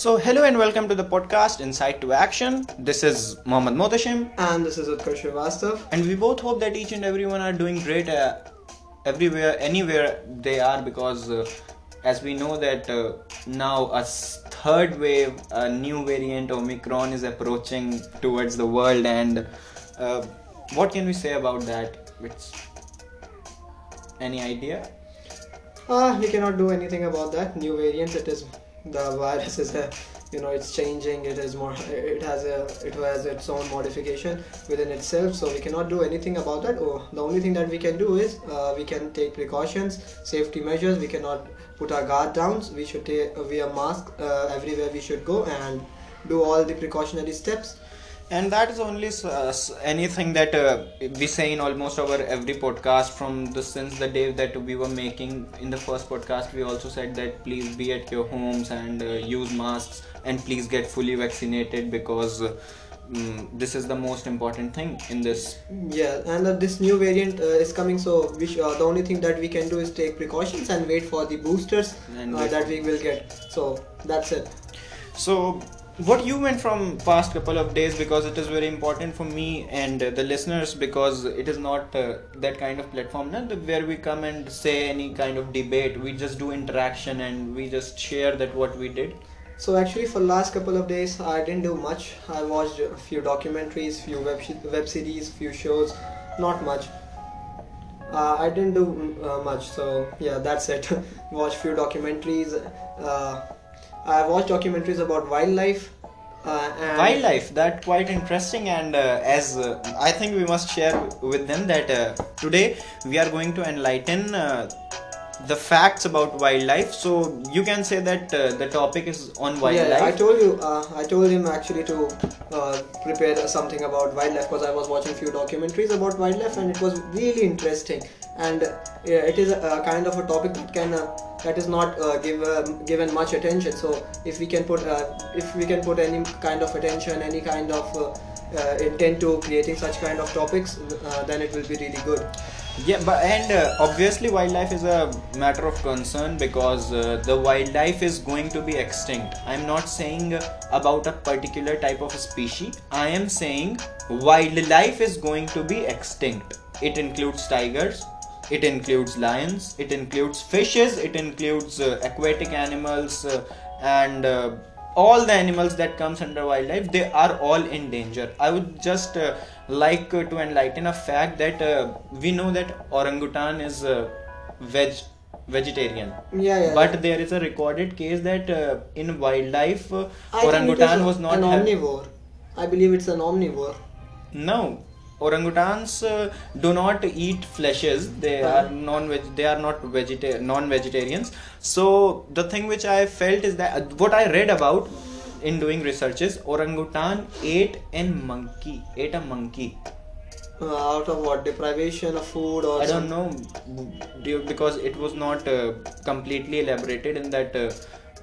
So, hello and welcome to the podcast Insight to Action. This is Mohammad Motashim, And this is Utkarsh Srivastav. and we both hope that each and everyone are doing great uh, everywhere, anywhere they are, because uh, as we know that uh, now a third wave, a new variant Omicron is approaching towards the world, and uh, what can we say about that? Which any idea? Ah, we cannot do anything about that. New variants. It is the virus is a, you know, it's changing. It is more. It has a. It has its own modification within itself. So we cannot do anything about that. Oh, the only thing that we can do is uh, we can take precautions, safety measures. We cannot put our guard down. We should take, wear mask uh, everywhere we should go and do all the precautionary steps. And that is only uh, anything that uh, we say in almost our every podcast from the since the day that we were making in the first podcast we also said that please be at your homes and uh, use masks and please get fully vaccinated because mm, this is the most important thing in this Yeah, and uh, this new variant uh, is coming, so we sh- uh, the only thing that we can do is take precautions and wait for the boosters And uh, that we will get. So that's it. so what you went from past couple of days because it is very important for me and the listeners because it is not uh, that kind of platform the- where we come and say any kind of debate we just do interaction and we just share that what we did So actually, for last couple of days, I didn't do much. I watched a few documentaries, few web sh- web series, few shows. Not much. Uh, I didn't do uh, much. So yeah, that's it. watch few documentaries. Uh, I watched documentaries about wildlife. Uh, and wildlife that quite interesting and uh, as uh, i think we must share with them that uh, today we are going to enlighten uh, the facts about wildlife so you can say that uh, the topic is on wildlife Yeah, I told you. Uh, I told him actually to uh, prepare something about wildlife because I was watching few documentaries about wildlife and it was really interesting. And it is a, kind of a topic that can uh, that is not uh, give, uh, given much attention. So if we can put if we can put any kind of attention, any kind of uh, intent to creating such kind of topics, uh, then it will be really good. yeah but and uh, obviously wildlife is a matter of concern because the wildlife is going to be extinct i'm not saying about a particular type of species i am saying wildlife is going to be extinct it includes tigers it includes lions it includes fishes it includes uh, aquatic animals uh, and uh, all the animals that comes under wildlife they are all in danger i would just uh, like uh, to enlighten a fact that uh, we know that orangutan is veg vegetarian Yeah, yeah. but there is a recorded case that uh, in wildlife uh, I think it orangutan was not an omnivore. I believe it's an omnivore. no orangutans uh, do not eat fleshes. They are non veg they are not vegeta- non vegetarians so the thing which i felt is that uh, what i read about in doing research is orangutan ate an monkey ate a monkey. Uh, out of what? Deprivation of food or i don't know because it was not uh, completely elaborated in that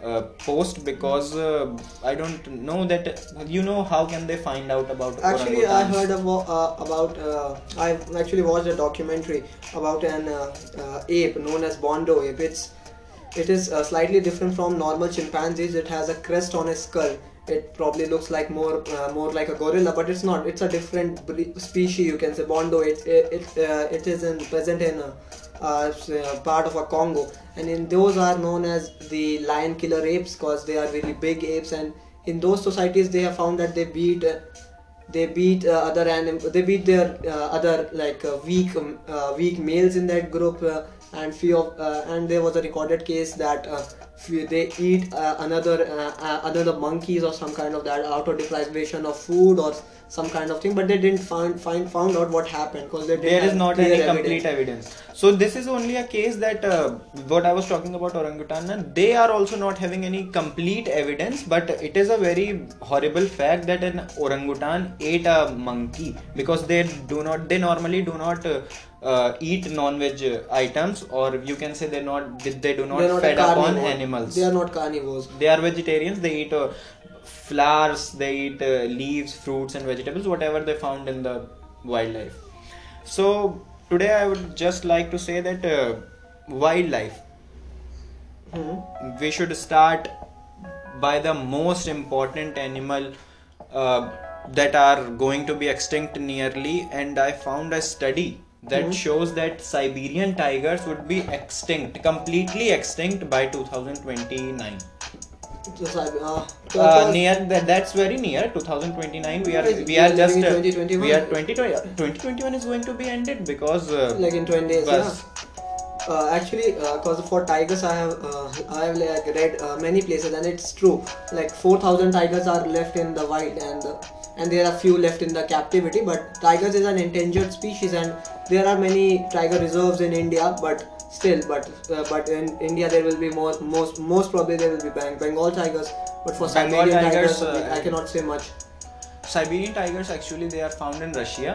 uh, post because uh, i don't know that you know how can they find out about Actually, I heard about, uh, about uh, I actually watched a documentary about an uh, uh, ape known as Bondo ape. It's it is uh, slightly different from normal chimpanzees. It has a crest on its skull. It probably looks like more uh, more like a gorilla, but it's not. It's a different species. You can say Bondo. It it it, uh, it is in, present in. Uh, uh, uh, part of a Congo, and in those are known as the lion killer apes because they are really big apes, and in those societies they have found that they beat uh, they beat uh, other anim- they beat their uh, other like uh, weak um, weak males in that group and few of and there was a recorded case that they eat uh, another uh, uh, another monkeys or some kind of that out of deprivation of food or some kind of thing but they didn't find find found out what happened because there is not any evidence. complete evidence so this is only a case that uh, what i was talking about orangutan they are also not having any complete evidence but it is a very horrible fact that an orangutan ate a monkey because they do not they normally do not uh, eat non-veg items or you can say they not they do not, They're not fed upon animals. They are not carnivores. They are vegetarians. They eat uh, flowers they eat uh, leaves fruits and vegetables whatever they found in the wildlife. So today i would just like to say that uh, wildlife. Hmm. we should start by the most important animal uh, that are going to be extinct nearly and i found a study that Mhm. shows that siberian tigers would be extinct completely extinct by 2029 Just like, uh, uh, near that, that's very near 2029 we are we are just uh, 2021. we are 2020 2021 is going to be ended because uh, like in 20 days bus. yeah uh, actually because for tigers i have uh, i have like read uh, many places and it's true like 4000 tigers are left in the wild and uh, and there are few left in the captivity but tigers is an endangered species and there are many tiger reserves in india but still but uh, but in india there will be more most most probably there will be Beng- bengal tigers but for Bengal siberian tigers, tigers, uh, i cannot say much. Siberian tigers actually they are found in Russia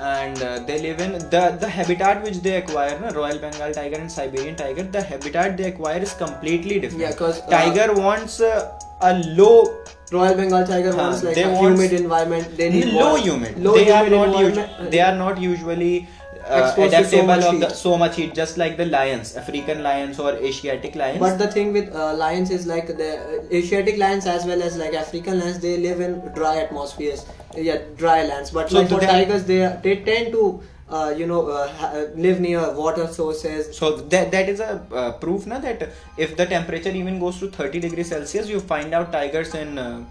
and uh, they live in the the habitat which they acquire na, Royal Bengal tiger and Siberian tiger the habitat they acquire is completely different. Yeah, 'cause, uh, tiger wants uh, a low Royal Bengal tiger wants like a humid environment. They need low water. humid Low they are not environment. they are not usually uh, Exposed to so adaptable much of the, heat. so much heat just like the lions African lions or Asiatic lions But the thing with uh, lions is like the uh, Asiatic lions as well as like African lions, they live in dry atmospheres, yeah, dry lands. But So like for tigers, they they tend to uh, you know uh, uh, live near water sources. So that that is a uh, proof na that if the temperature even goes to 30 degrees Celsius, you find out tigers in uh,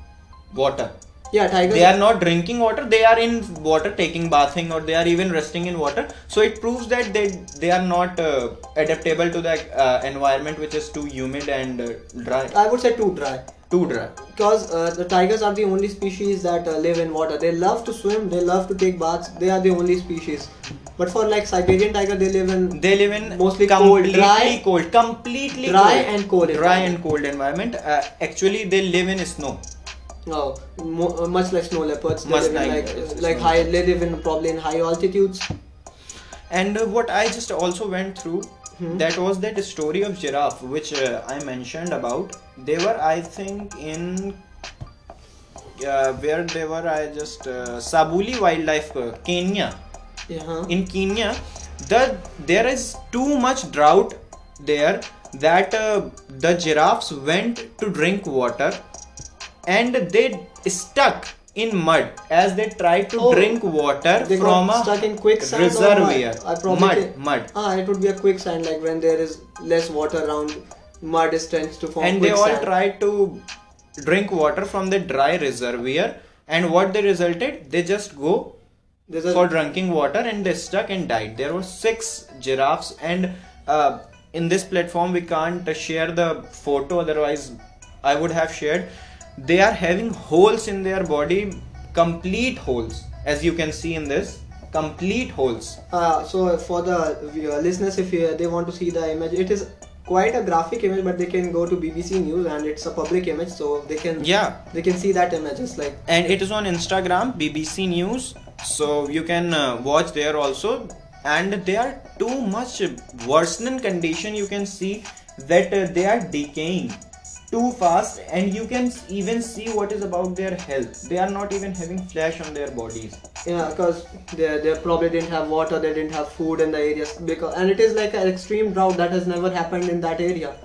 water. Yeah, tigers. They are not drinking water; they are in water, taking bathing, or they are even resting in water. So it proves that they they are not uh, adaptable to the uh, environment which is too humid and uh, dry, I would say too dry. Too dry. Because uh, the tigers are the only species that uh, live in water. They love to swim. They love to take baths. They are the only species. But for like Siberian tiger, they live in They live in Mostly cold, completely dry- cold, completely dry cold. and cold dry environment. and cold environment. Uh, actually, they live in snow. Oh, mo- uh, much like snow leopards. They Much live in like, like like high. They live in probably in high altitudes. And uh, what I just also went through, Hmm. that was that story of giraffe, which uh, I mentioned about. They were, I think, in uh, where they were. I just uh, Sabuli Wildlife, uh, Kenya. Yeah. huh? In Kenya, the there is too much drought there that uh, the giraffes went to drink water, and they stuck in mud as they try to Oh, drink water from a stuck in quicksand reservoir. mud? Mud, mud. Ah, it would be a quicksand like when there is less water around. Mud is tends to form and they all tried to drink water from the dry reservoir and what they resulted they just go There's a for drinking water and they stuck and died there were six giraffes and uh, in this platform we can't share the photo otherwise i would have shared they are having holes in their body complete holes as you can see in this complete holes. Uh, so for the uh, listeners, if they want to see the image, it is quite a graphic image, but they can go to BBC News and it's a public image, so they can yeah. they can see that image. It's like and it is on instagram bbc news so you can uh, watch there also. And they are too much worsening condition you can see that uh, they are decaying too fast and you can even see what is about their health they are not even having flesh on their bodies yeah, because they they probably didn't have water, they didn't have food in the areas because and it is like an extreme drought that has never happened in that area.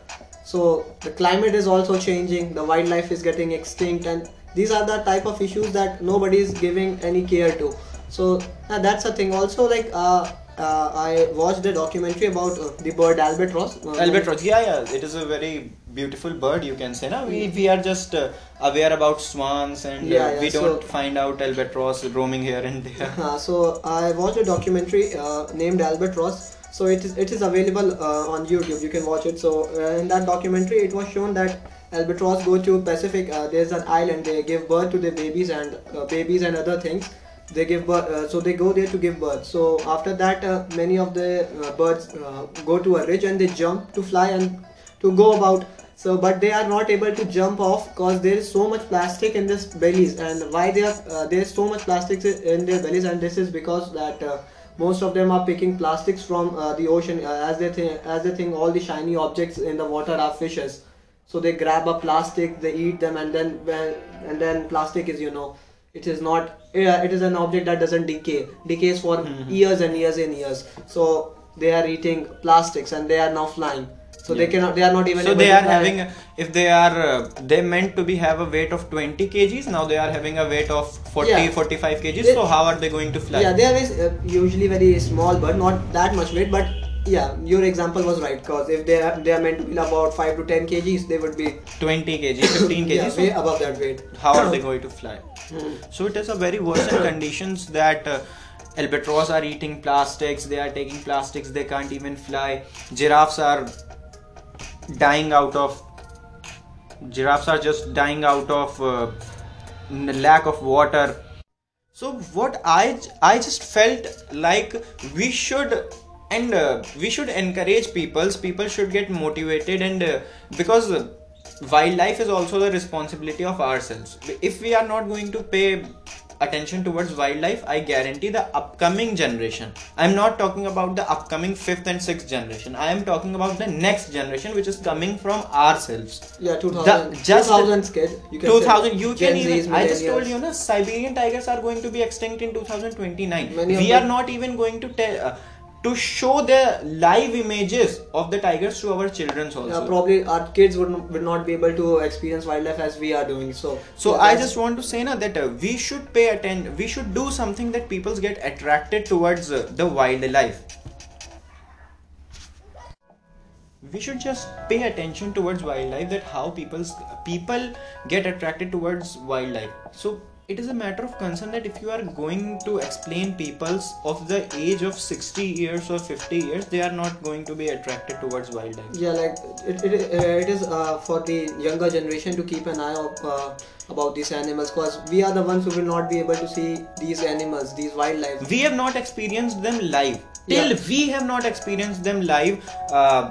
So the climate is also changing, the wildlife is getting extinct, and these are the type of issues that nobody is giving any care to. So that's a thing. Also, like uh, I watched a documentary about uh, the bird albatross. Uh, albatross yeah yeah it is a very beautiful bird you can say now we, we are just uh, aware about swans and uh, Yeah, yeah, we don't find out albatross roaming here and there Uh, so I watched a documentary uh, named Albatross. So it is it is available uh, on YouTube. You can watch it. So uh, in that documentary, it was shown that albatross go to Pacific. Uh, there's an island. They give birth to their babies and uh, babies and other things. They give birth. Uh, so they go there to give birth. So after that, uh, many of the uh, birds go to a ridge and they jump to fly and to go about. So, but they are not able to jump off because there is so much plastic in this bellies, and why they are uh, there is so much plastic in their bellies, and this is because that uh, most of them are picking plastics from uh, the ocean as they think as they think all the shiny objects in the water are fishes. So they grab a plastic, they eat them, and then and then plastic is you know it is not yeah, it is an object that doesn't decay decays for Mhm. years and years and years. So they are eating plastics and they are now flying so they cannot they are not even so they are having if they are uh, they meant to be have a weight of 20 kgs now they are having a weight of 40 Yeah. 45 kgs They- so how are they going to fly yeah they are uh, usually very small but not that much weight but yeah your example was right because if they are they are meant to be about 5 to 10 kgs they would be 20 kg 15 kg yeah, so way above that weight. How are they going to fly? Hmm. so it is a very worsened conditions that uh, albatross are eating plastics they are taking plastics they can't even fly. Giraffes are dying out of giraffes are just dying out of uh, lack of water. So what i i just felt like we should and uh, we should encourage peoples. People should get motivated and uh, because wildlife is also the responsibility of ourselves. If we are not going to pay attention towards wildlife i guarantee the upcoming generation i'm not talking about the upcoming fifth and sixth generation i am talking about the next generation which is coming from ourselves. Yeah 2000 The- just- 2000 kid you can 2000 you Gen can even i just told you na siberian tigers are going to be extinct in 2029 Many we are not even going to tell uh, to show the live images of the tigers to our children also. Yeah, probably our kids would not, would not be able to experience wildlife as we are doing so. So yeah, i just want to say now that uh, we should pay attention we should do something that people get attracted towards uh, the wildlife. We should just pay attention towards wildlife that how people's people get attracted towards wildlife. So it is a matter of concern that if you are going to explain peoples of the age of 60 years or 50 years they are not going to be attracted towards wildlife yeah like it, it, it is uh, for the younger generation to keep an eye of, uh, about these animals because we are the ones who will not be able to see these animals these wildlife. We have not experienced them live. Till Yeah. we have not experienced them live uh,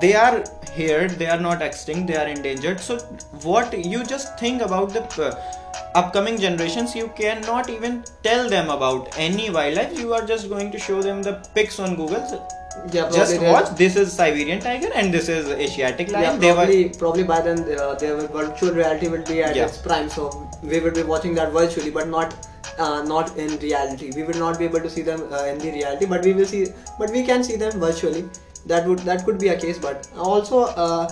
they are here they are not extinct they are endangered. So what you just think about the uh, upcoming generations you cannot even tell them about any wildlife. You are just going to show them the pics on google. Yeah just watch. This is siberian tiger and this is asiatic lion. Yeah, they were probably, probably by then uh, their virtual reality will be at Yeah. its prime. So we will be watching that virtually but not uh, not in reality. We will not be able to see them uh, in the reality but we will see but we can see them virtually that would that could be a case but also uh,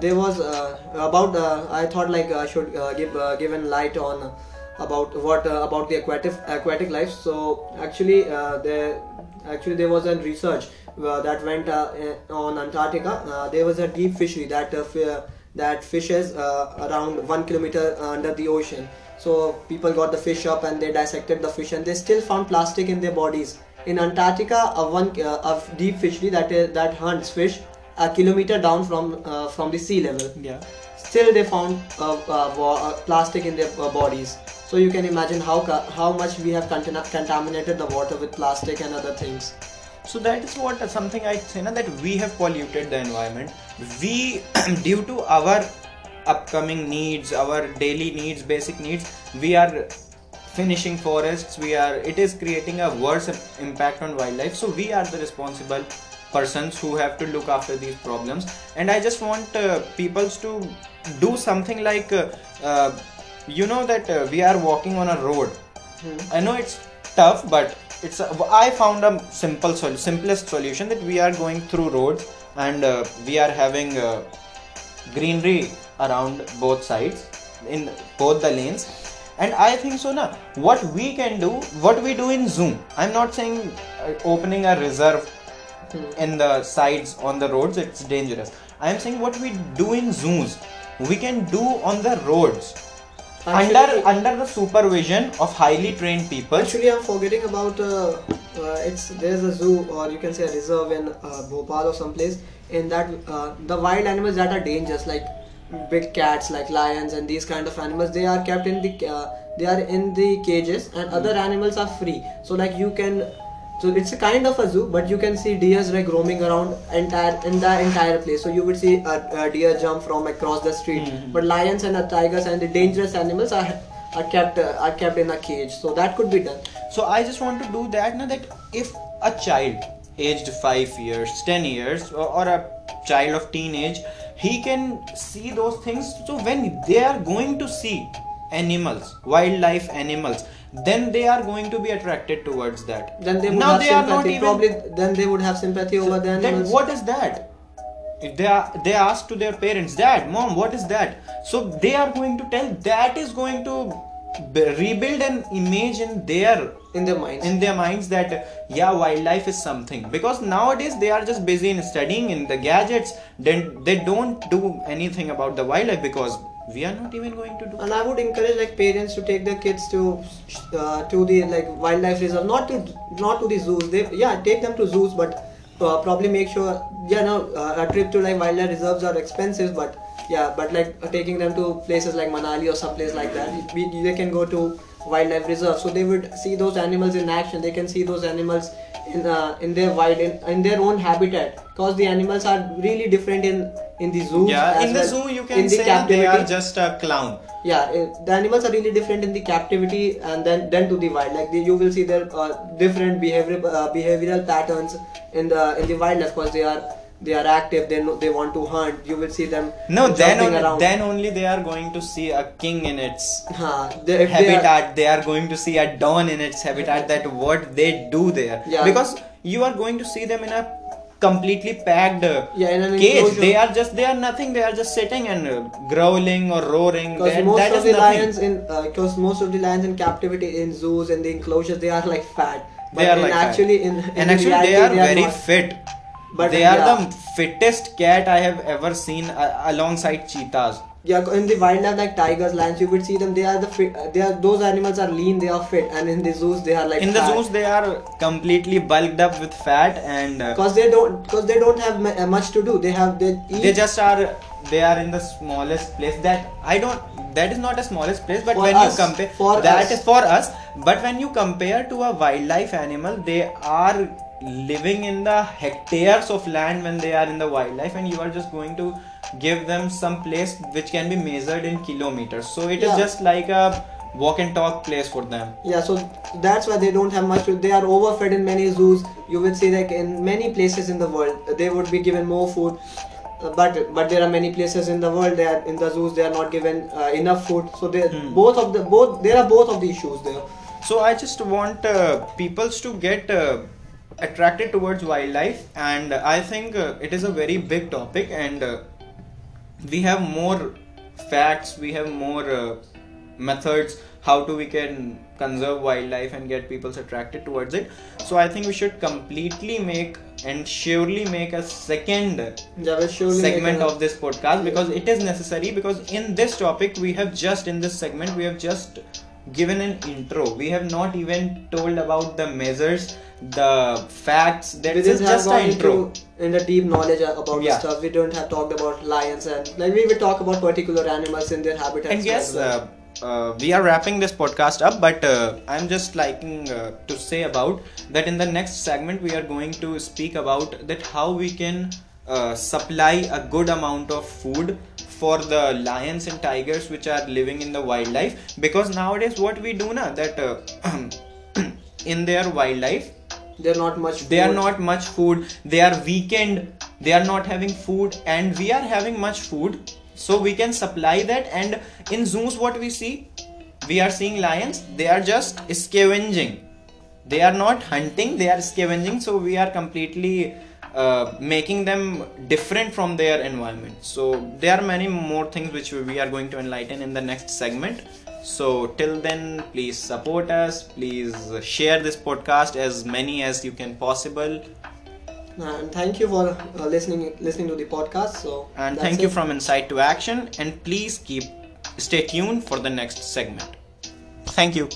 there was uh, about uh, i thought like i should uh, give uh, given light on about what uh, about the aquatic aquatic life so actually uh, there actually there was a research uh, that went uh, uh, on Antarctica. Uh, there was a deep fishery that uh, that fishes uh, around one kilometer under the ocean. So people got the fish up and they dissected the fish and they still found plastic in their bodies. In Antarctica, a one uh, a deep fishery that is, that hunts fish a kilometer down from uh, from the sea level. Yeah. Still they found uh, uh, uh, plastic in their uh, bodies. So you can imagine how how much we have contam- contaminated the water with plastic and other things. So that is what something i say na, that we have polluted the environment. We due to our upcoming needs our daily needs basic needs we are finishing forests we are it is creating a worse impact on wildlife so we are the responsible persons who have to look after these problems and i just want uh, peoples to do something like uh, uh, you know that uh, we are walking on a road I know it's tough, but it's. A, I found a simple, sol- simplest solution that we are going through roads and uh, we are having uh, greenery around both sides in both the lanes. And I think so. Now, what we can do, what we do in Zoom. I'm not saying uh, opening a reserve in the sides on the roads. It's dangerous. I am saying what we do in zoos, we can do on the roads under Actually- under the supervision of highly trained people Actually, I'm forgetting about uh, uh, it's there's a zoo or you can say a reserve in uh, Bhopal or someplace. In that, uh, the wild animals that are dangerous, like big cats, like lions, and these kind of animals, they are kept in the uh, they are in the cages, and other animals are free. So like you can. So it's a kind of a zoo, but you can see deers like roaming around entire in the entire place. So you would see a, a deer jump from across the street, Mhm. but lions and tigers and the dangerous animals are are kept uh, are kept in a cage. So that could be done. so i just want to do that now that if a child aged 5 years 10 years or, or a child of teenage he can see those things so when they are going to see animals wildlife animals then they are going to be attracted towards that Then they would now have they are not sympathy. even Probably then they would have sympathy over the then animals. what is that if they are they ask to their parents dad mom what is that so they are going to tell that is going to rebuild an image in their in their minds. in their minds that yeah wildlife is something because nowadays they are just busy in studying in the gadgets then they don't do anything about the wildlife because we are not even going to do and I would encourage like parents to take their kids to uh, to the like wildlife reserve, not to not to the zoos. They yeah take them to zoos, but uh, probably make sure yeah no uh, a trip to like wildlife reserves are expensive, but yeah but like uh, taking them to places like Manali or some place like that, we, they can go to wildlife reserve, so they would see those animals in action. They can see those animals in uh, in their wild in, in their own habitat. Because the animals are really different in in the zoo. yeah in the well, zoo you in can the say they are just a clown. Yeah eh, the animals are really different in the captivity and then then to the wild. Like the, you will see their uh, different behavior uh, behavioral patterns in the in the wildlife because they are they are active they know they want to hunt you will see them no then only, around then only they are going to see a king in its Huh, they, if they are- habitat they are going to see a dawn in its habitat that what they do there Yeah. because you are going to see them in a completely packed uh, Yeah, in an cage enclosure. they are just they are nothing they are just sitting and uh, growling or roaring because most of is the nothing. lions in because most of the lions in captivity in zoos and the enclosures they are like fat but they are like fat. actually in, in and actually reality, they are very not. fit But they are the fittest cat i have ever seen uh, alongside cheetahs Yeah, in the wildlife like tigers, lions, you would see them. They are the fit. They are those animals are lean. They are fit, and in the zoos they are like in the zoos they are completely bulked up with fat and uh, because they don't because they don't have uh, much to do. They have they eat. they just are they are in the smallest place that i don't that is not a smallest place but For when us, you compare for that us. is for us but when you compare to a wildlife animal they are living in the hectares of land when they are in the wildlife and you are just going to give them some place which can be measured in kilometers so it is Yeah. just like a walk and talk place for them yeah, so that's why they don't have much. They are overfed in many zoos. You will see like in many places in the world they would be given more food. But but there are many places in the world they are in the zoos they are not given uh, enough food so they Hmm. both of the both there are both of the issues there So I just want uh, peoples to get uh, attracted towards wildlife, and I think uh, it is a very big topic, and uh, we have more facts, we have more uh, methods how to we can conserve wildlife and get peoples attracted towards it. So I think we should completely make and surely make a second yeah will surely make segment of this podcast because it is necessary because in this topic we have just in this segment we have just given an intro we have not even told about the measures the facts that we is just an intro in the deep knowledge about Yeah. stuff. We don't have talked about lions and like we will talk about particular animals in their habitats. and yes well. uh, uh, we are wrapping this podcast up but uh, i'm just liking uh, to say about that in the next segment we are going to speak about that how we can uh, supply a good amount of food for the lions and tigers which are living in the wildlife. Because nowadays what we do now that uh, in their wildlife they're not much. they are not much food. They are weakened. They are not having food. And we are having much food. So we can supply that. And in zoos what we see we are seeing lions. They are just scavenging. They are not hunting. They are scavenging. So we are completely uh, making them different from their environment. So there are many more things which we are going to enlighten in the next segment. So till then please support us. Please share this podcast as many as you can possible. And thank you for uh, listening listening to the podcast. So and thank you it. from insight to action. And please keep stay tuned for the next segment. Thank you